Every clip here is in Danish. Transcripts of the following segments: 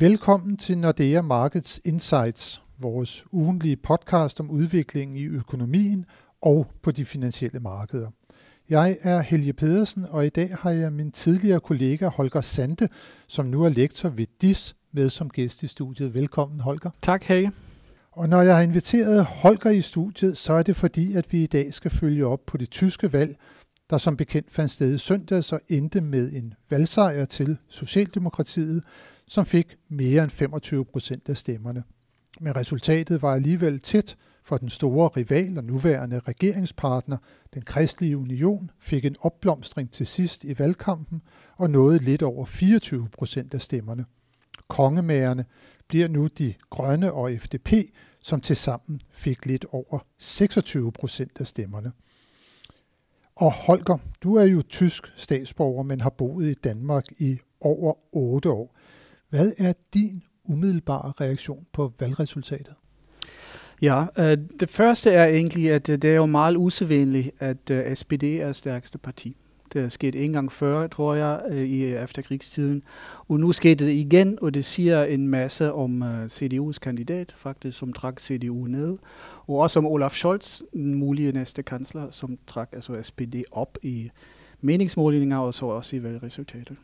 Velkommen til Nordea Markets Insights, vores ugenlige podcast om udviklingen i økonomien og på de finansielle markeder. Jeg er Helge Pedersen, og i dag har jeg min tidligere kollega Holger Sande, som nu er lektor ved DIS, med som gæst i studiet. Velkommen, Holger. Tak, Helge. Og når jeg har inviteret Holger i studiet, så er det fordi, at vi i dag skal følge op på det tyske valg, der som bekendt fandt sted i søndags og endte med en valgsejr til Socialdemokratiet, som fik mere end 25 procent af stemmerne. Men resultatet var alligevel tæt, for den store rival og nuværende regeringspartner, den kristelige union, fik en opblomstring til sidst i valgkampen og nåede lidt over 24 procent af stemmerne. Kongemagerne bliver nu de grønne og FDP, som tilsammen fik lidt over 26 procent af stemmerne. Og Holger, du er jo tysk statsborger, men har boet i Danmark i over 8 år. Hvad er din umiddelbare reaktion på valgresultatet? Ja, øh, det første er egentlig, at øh, det er jo meget usædvanligt, at øh, SPD er stærkeste parti. Det er sket en gang før, tror jeg, øh, i øh, efterkrigstiden. Og nu skete det igen, og det siger en masse om øh, CDU's kandidat, faktisk, som trak CDU ned. Og også om Olaf Scholz, den mulige næste kansler, som trak altså SPD op i meningsmålinger og så også i valgresultatet.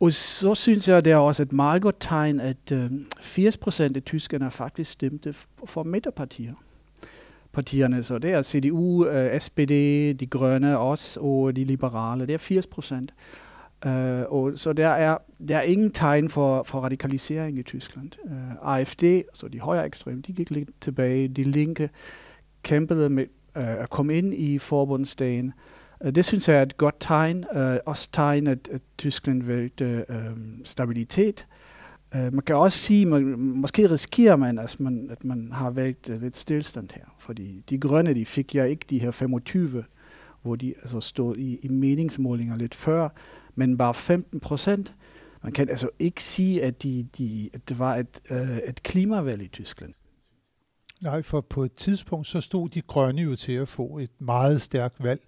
Og så synes jeg, det er også et meget godt tegn, at øh, 80 procent af tyskerne faktisk stemte for midterpartier. Partierne, så det er CDU, øh, SPD, De Grønne, os og De Liberale. Det er 80 procent. Uh, og så der er, der er ingen tegn for, for radikalisering i Tyskland. Øh, uh, AFD, så de højere ekstreme, de gik lidt tilbage. De linke kæmpede med uh, at komme ind i forbundsdagen. Øh, det synes jeg er et godt tegn. Uh, også tegn, at, at Tyskland vælte uh, stabilitet. Uh, man kan også sige, man, måske risikerer man, at man, at man har valgt uh, lidt stillstand her. Fordi de grønne, de fik ja ikke de her 25, hvor de altså stod i, i meningsmålinger lidt før, men bare 15 procent. Man kan altså ikke sige, at, de, de, at det var et, uh, et klimavalg i Tyskland. Nej, for på et tidspunkt så stod de grønne jo til at få et meget stærkt valg.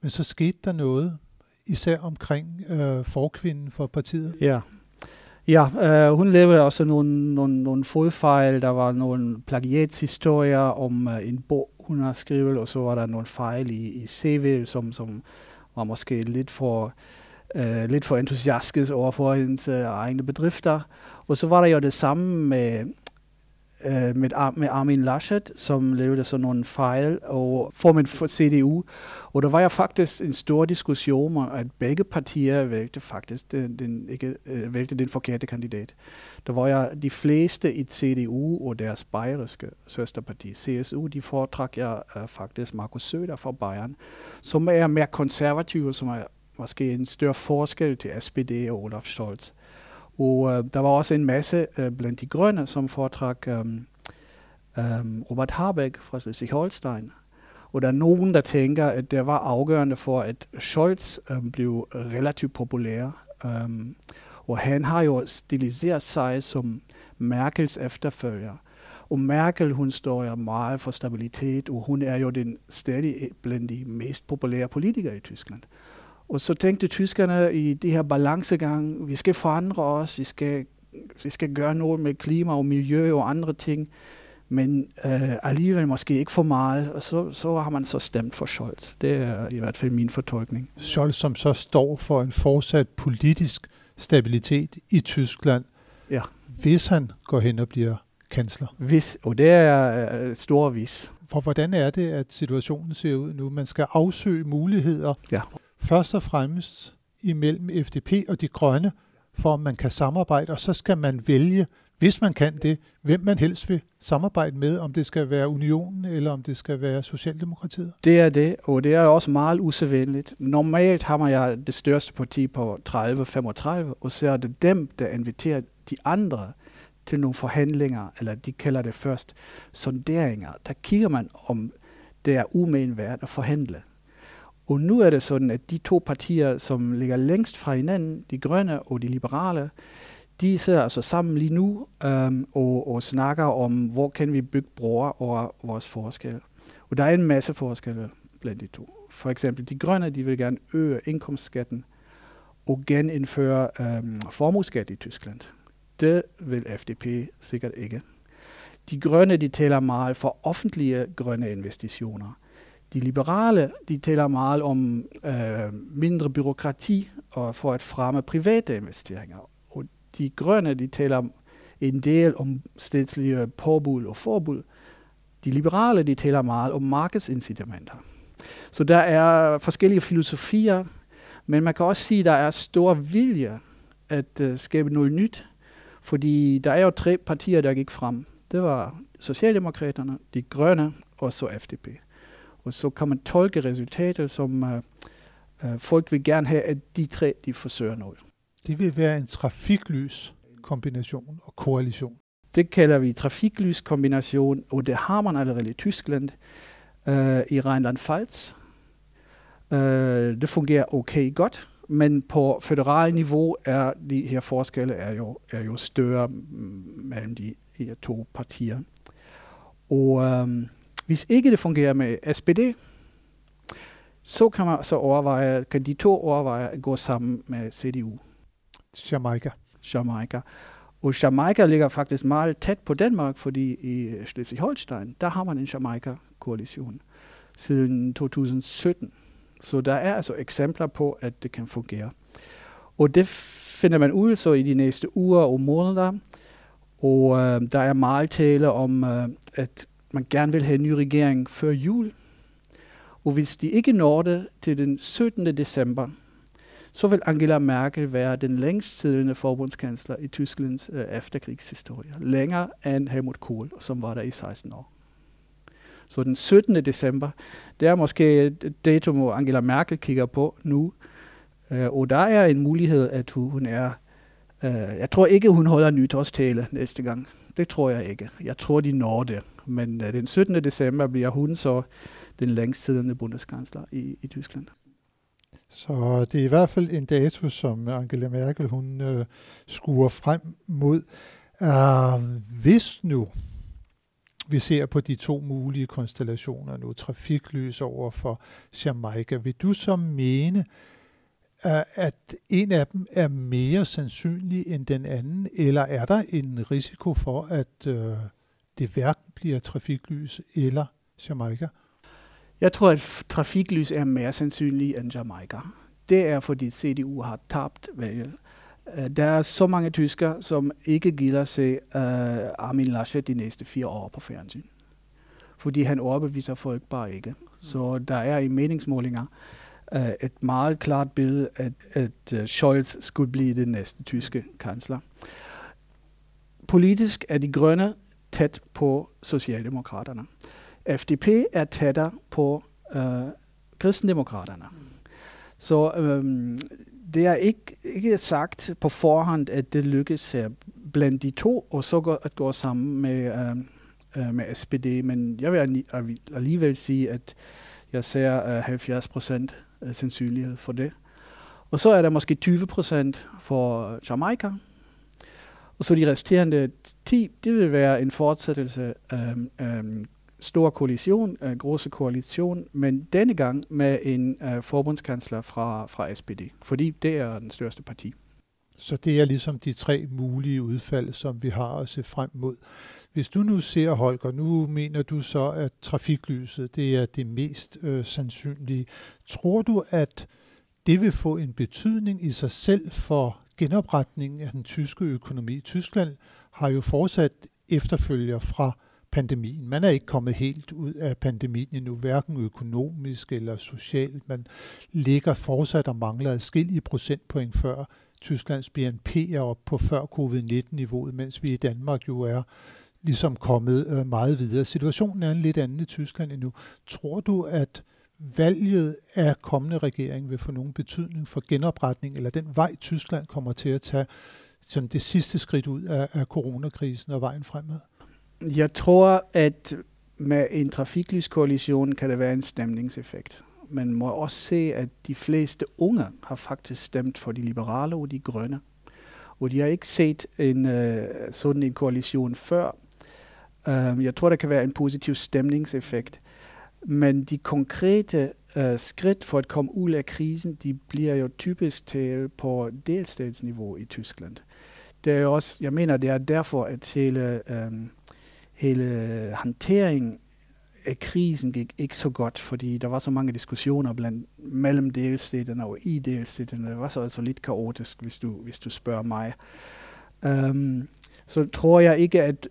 Men så skete der noget, især omkring øh, forkvinden for partiet. Ja, ja øh, hun lavede også nogle, nogle, nogle fodfejl. Der var nogle plagiatshistorier om øh, en bog, hun har skrevet, og så var der nogle fejl i, i CV, som, som var måske lidt for, øh, lidt for entusiastisk over for hendes øh, egne bedrifter. Og så var der jo det samme med øh, med, Ar med Armin Laschet, som lavede sådan nogle fejl, og formand for CDU. Og der var jo faktisk en stor diskussion om, at begge partier valgte faktisk den, den, ikke, øh, valgte den forkerte kandidat. Der var jo de fleste i CDU og deres bayeriske søsterparti, CSU, de foretrak ja øh, faktisk Markus Söder fra Bayern, som er mere konservative, som er måske en større forskel til SPD og Olaf Scholz. Og øh, der var også en masse øh, blandt de grønne, som foretrak øh, øh, Robert Habeck fra Schleswig-Holstein. Og der er nogen, der tænker, at det var afgørende for, at Scholz øh, blev relativt populær. Øh, og han har jo stiliseret sig som Merkels efterfølger. Og Merkel, hun står jo meget for stabilitet, og hun er jo den stadig øh, blandt de mest populære politikere i Tyskland. Og så tænkte tyskerne i det her balancegang, vi skal forandre os, vi skal, vi skal gøre noget med klima og miljø og andre ting, men øh, alligevel måske ikke for meget, og så, så har man så stemt for Scholz. Det er i hvert fald min fortolkning. Scholz, som så står for en fortsat politisk stabilitet i Tyskland, ja. hvis han går hen og bliver kansler. Hvis, og det er et øh, stort vis. For hvordan er det, at situationen ser ud nu? Man skal afsøge muligheder ja først og fremmest imellem FDP og de grønne, for at man kan samarbejde, og så skal man vælge, hvis man kan det, hvem man helst vil samarbejde med, om det skal være Unionen eller om det skal være Socialdemokratiet. Det er det, og det er også meget usædvanligt. Normalt har man ja det største parti på 30-35, og så er det dem, der inviterer de andre til nogle forhandlinger, eller de kalder det først sonderinger. Der kigger man, om det er umen værd at forhandle. Og nu er det sådan, at de to partier, som ligger længst fra hinanden, de grønne og de liberale, de sidder altså sammen lige nu øhm, og, og snakker om, hvor kan vi bygge broer over vores forskelle. Og der er en masse forskelle blandt de to. For eksempel de grønne, de vil gerne øge indkomstskatten og genindføre øhm, formueskat i Tyskland. Det vil FDP sikkert ikke. De grønne de taler meget for offentlige grønne investitioner. De liberale de taler meget om øh, mindre byråkrati og for at fremme private investeringer. Og de grønne de taler en del om statslige påbud og forbud. De liberale de taler meget om markedsincitamenter. Så der er forskellige filosofier, men man kan også sige, at der er stor vilje at øh, skabe noget nyt, fordi der er jo tre partier, der gik frem. Det var Socialdemokraterne, De Grønne og så FDP. Og så kan man tolke resultatet som, uh, uh, folk vil gerne have, at de tre de forsøger noget. Det vil være en trafiklys kombination og koalition. Det kalder vi trafiklyskombination, og det har man allerede i Tyskland, uh, i Rheinland-Pfalz. Uh, det fungerer okay godt, men på federal niveau er de her forskelle er jo, er jo større mellem de her to partier. Og um, hvis ikke det fungerer med SPD, så kan man så overveje, kan de to overveje at gå sammen med CDU. Jamaica. Jamaica. Og Jamaica ligger faktisk meget tæt på Danmark, fordi i Schleswig-Holstein, der har man en Jamaica-koalition siden 2017. Så der er altså eksempler på, at det kan fungere. Og det finder man ud så i de næste uger og måneder. Og øh, der er meget tale om, øh, at man gerne vil have en ny regering før jul. Og hvis de ikke når det til den 17. december, så vil Angela Merkel være den længst siddende forbundskansler i Tysklands øh, efterkrigshistorie. Længere end Helmut Kohl, som var der i 16 år. Så den 17. december, det er måske et datum, hvor Angela Merkel kigger på nu. Øh, og der er en mulighed, at hun er... Øh, jeg tror ikke, hun holder nytårstale næste gang. Det tror jeg ikke. Jeg tror, de når det. Men øh, den 17. december bliver hun så den længst siddende bundeskansler i, i Tyskland. Så det er i hvert fald en dato, som Angela Merkel hun øh, skuer frem mod. Uh, hvis nu vi ser på de to mulige konstellationer nu, trafiklys over for Jamaica, vil du så mene, øh, at en af dem er mere sandsynlig end den anden, eller er der en risiko for, at øh, det hverken bliver trafiklys eller Jamaica? Jeg tror, at trafiklys er mere sandsynlig end Jamaica. Det er, fordi CDU har tabt valget. Øh, der er så mange tysker, som ikke gider se uh, Armin Laschet de næste fire år på fjernsyn. Fordi han overbeviser folk bare ikke. Så der er i meningsmålinger uh, et meget klart billede, at, at uh, Scholz skulle blive den næste tyske kansler. Politisk er de grønne tæt på Socialdemokraterne. FDP er tættere på øh, kristendemokraterne. Så um, det er ikke, ikke sagt på forhånd, at det lykkes her blandt de to, og så går, at gå sammen med, øh, øh med SPD. Men jeg vil alligevel sige, at jeg ser øh, 70 procent øh, sandsynlighed for det. Og så er der måske 20 procent for Jamaica. Og så de resterende 10, det vil være en fortsættelse um, um, stor koalition, uh, große koalition, men denne gang med en uh, forbundskansler fra, fra SPD, fordi det er den største parti. Så det er ligesom de tre mulige udfald, som vi har at se frem mod. Hvis du nu ser, Holger, nu mener du så, at trafiklyset det er det mest øh, sandsynlige. Tror du, at det vil få en betydning i sig selv for genopretningen af den tyske økonomi? Tyskland har jo fortsat efterfølger fra pandemien. Man er ikke kommet helt ud af pandemien endnu, hverken økonomisk eller socialt. Man ligger fortsat og mangler adskillige procentpoint før Tysklands BNP er op på før covid-19-niveauet, mens vi i Danmark jo er ligesom kommet øh, meget videre. Situationen er en lidt anden i Tyskland endnu. Tror du, at valget af kommende regering vil få nogen betydning for genopretning, eller den vej Tyskland kommer til at tage sådan det sidste skridt ud af, af coronakrisen og vejen fremad? Jeg tror, at med en trafiklyskoalition kan der være en stemningseffekt. Man må også se, at de fleste unge har faktisk stemt for de liberale og de grønne. Og de har ikke set en uh, sådan en koalition før. Uh, jeg tror, der kan være en positiv stemningseffekt. Men de konkrete øh, skridt for at komme ud af krisen, de bliver jo typisk til på delstatsniveau i Tyskland det er jo også, jeg mener, det er derfor, at hele, øh, hele håndteringen af krisen gik ikke så godt, fordi der var så mange diskussioner blandt mellem delstaterne og i delstaterne. Det var så altså lidt kaotisk, hvis du, hvis du spørger mig. Um, så tror jeg ikke, at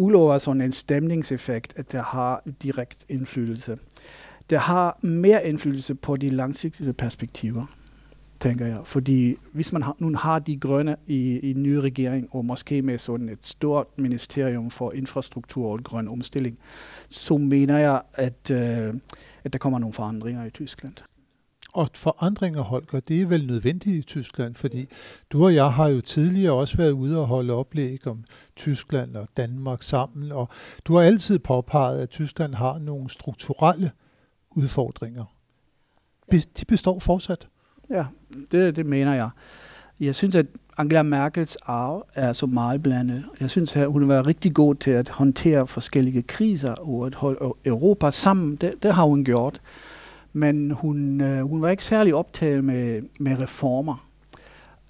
udover sådan en stemningseffekt, at det har direkte indflydelse. Det har mere indflydelse på de langsigtede perspektiver tænker jeg. Fordi hvis man har, nu har de grønne i, i en ny regering, og måske med sådan et stort ministerium for infrastruktur og grøn omstilling, så mener jeg, at, øh, at der kommer nogle forandringer i Tyskland. Og forandringer, Holger, det er vel nødvendigt i Tyskland, fordi du og jeg har jo tidligere også været ude og holde oplæg om Tyskland og Danmark sammen, og du har altid påpeget, at Tyskland har nogle strukturelle udfordringer. De består fortsat. Ja, det, det mener jeg. Jeg synes, at Angela Merkels arv er så meget blandet. Jeg synes, at hun været rigtig god til at håndtere forskellige kriser og at holde Europa sammen. Det, det har hun gjort. Men hun, øh, hun var ikke særlig optaget med, med reformer.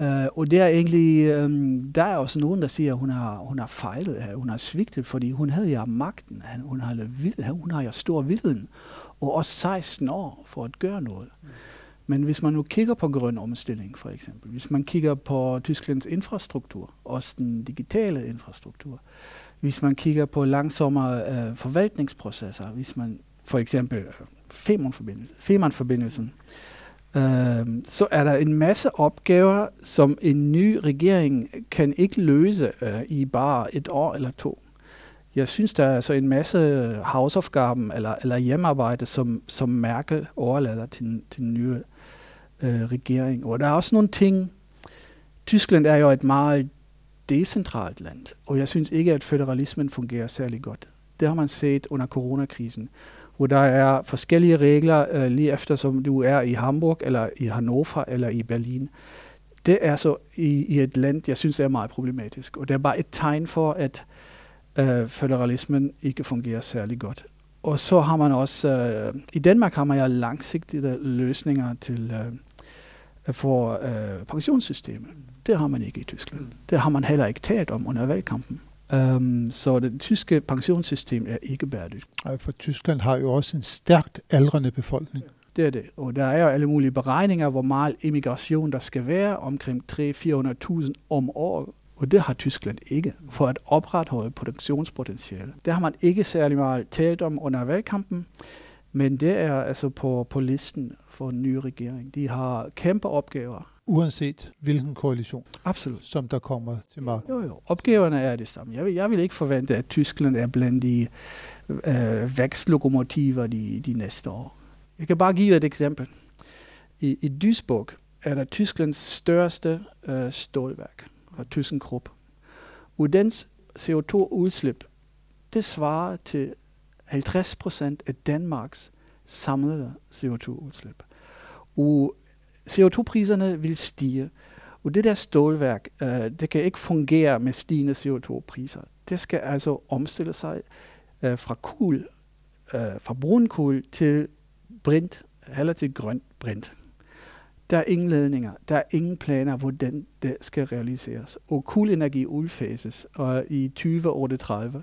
Øh, og det er egentlig, øh, der er også nogen, der siger, at hun har, hun har fejlet, hun har svigtet, fordi hun havde jo magten, hun har, hun har jo stor viden, og også 16 år for at gøre noget. Men hvis man nu kigger på grøn omstilling for eksempel, hvis man kigger på Tysklands infrastruktur, også den digitale infrastruktur, hvis man kigger på langsommere øh, forvaltningsprocesser, hvis man for eksempel øh, Femernforbindelsen, Femernforbindelsen Femern-forbindelsen øh, så er der en masse opgaver, som en ny regering kan ikke løse øh, i bare et år eller to. Jeg synes, der er så en masse houseopgaven eller, eller hjemmearbejde, som, som Merkel overlader til, til den nye øh, regering. Og der er også nogle ting, Tyskland er jo et meget decentralt land, og jeg synes ikke, at federalismen fungerer særlig godt. Det har man set under coronakrisen, hvor der er forskellige regler, øh, lige efter som du er i Hamburg, eller i Hannover, eller i Berlin. Det er så i, i et land, jeg synes, det er meget problematisk. Og det er bare et tegn for, at øh, federalismen ikke fungerer særlig godt. Og så har man også, øh, i Danmark har man jo langsigtede løsninger til, øh, for øh, pensionssystemet. Det har man ikke i Tyskland. Det har man heller ikke talt om under valgkampen. Um, så det tyske pensionssystem er ikke bæredygtigt. For Tyskland har jo også en stærkt aldrende befolkning. Det er det. Og der er jo alle mulige beregninger, hvor meget immigration der skal være, omkring 300-400.000 om året. Og det har Tyskland ikke, for at opretholde produktionspotentiale. Det har man ikke særlig meget talt om under valgkampen. Men det er altså på, på listen for en ny regering. De har kæmpe opgaver. Uanset hvilken koalition, Absolut. som der kommer til mig. Jo, jo. Opgaverne er det samme. Jeg vil, jeg vil ikke forvente, at Tyskland er blandt de øh, vækstlokomotiver de, de næste år. Jeg kan bare give et eksempel. I, i Duisburg er der Tysklands største øh, stålværk fra ThyssenKrupp. Og dens CO2-udslip, det svarer til 50 procent af Danmarks samlede CO2-udslip. Og CO2-priserne vil stige. Og det der stålværk, øh, det kan ikke fungere med stigende CO2-priser. Det skal altså omstille sig øh, fra kul, øh, fra brunkul til brint, eller til grønt brint. Der er ingen ledninger, der er ingen planer, hvordan det skal realiseres. Og kulenergi udfases øh, i 2038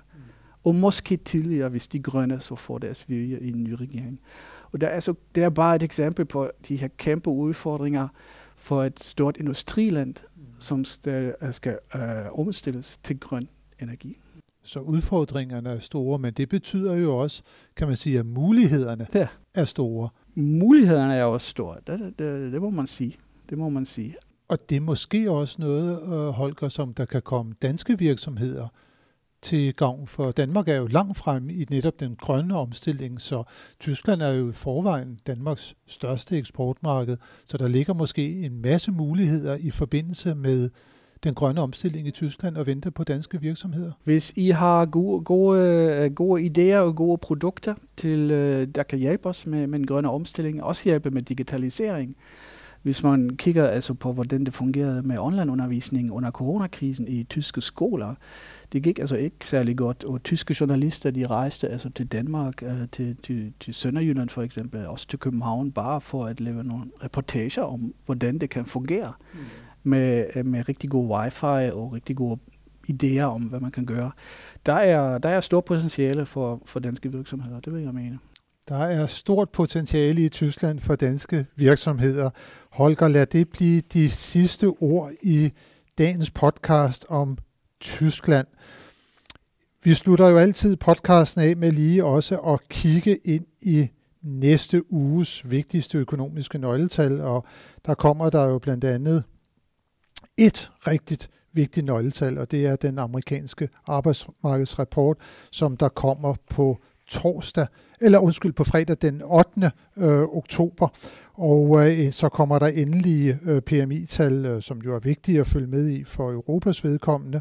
og måske tidligere, hvis de grønne så får deres vilje i en ny regering. Og der er så, det er bare et eksempel på de her kæmpe udfordringer for et stort industriland, som skal, skal øh, omstilles til grøn energi. Så udfordringerne er store, men det betyder jo også, kan man sige, at mulighederne ja. er store. Mulighederne er også store, det, det, det må man sige. Det må man sige. Og det er måske også noget, øh, Holger, som der kan komme danske virksomheder til gavn for Danmark er jo langt frem i netop den grønne omstilling, så Tyskland er jo i forvejen Danmarks største eksportmarked, så der ligger måske en masse muligheder i forbindelse med den grønne omstilling i Tyskland og venter på danske virksomheder. Hvis I har gode, gode, øh, gode idéer og gode produkter, til, øh, der kan hjælpe os med, med den grønne omstilling, også hjælpe med digitalisering, hvis man kigger altså på, hvordan det fungerede med onlineundervisning under coronakrisen i tyske skoler, det gik altså ikke særlig godt, og tyske journalister, de rejste altså til Danmark, uh, til, til, til Sønderjylland for eksempel, også til København, bare for at lave nogle reportager om, hvordan det kan fungere. Mm. med, med rigtig god wifi og rigtig gode idéer om, hvad man kan gøre. Der er, der er stort potentiale for, for danske virksomheder, det vil jeg mene. Der er stort potentiale i Tyskland for danske virksomheder. Holger, lad det blive de sidste ord i dagens podcast om Tyskland. Vi slutter jo altid podcasten af med lige også at kigge ind i næste uges vigtigste økonomiske nøgletal, og der kommer der jo blandt andet et rigtigt vigtigt nøgletal, og det er den amerikanske arbejdsmarkedsrapport, som der kommer på torsdag, eller undskyld, på fredag den 8. Øh, oktober. Og øh, så kommer der endelig øh, PMI-tal, øh, som jo er vigtige at følge med i for Europas vedkommende,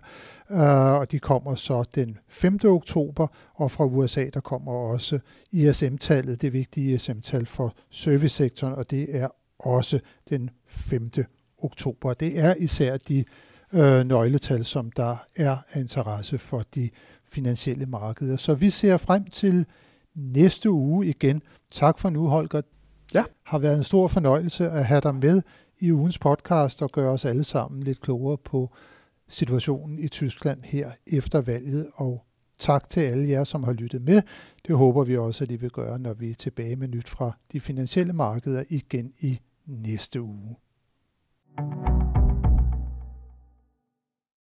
øh, og de kommer så den 5. oktober, og fra USA der kommer også ISM-tallet, det vigtige ISM-tal for servicesektoren, og det er også den 5. oktober. Det er især de øh, nøgletal, som der er interesse for de finansielle markeder. Så vi ser frem til næste uge igen. Tak for nu, Holger. Ja. Har været en stor fornøjelse at have dig med i ugens podcast og gøre os alle sammen lidt klogere på situationen i Tyskland her efter valget. Og tak til alle jer, som har lyttet med. Det håber vi også, at I vil gøre, når vi er tilbage med nyt fra de finansielle markeder igen i næste uge. thank you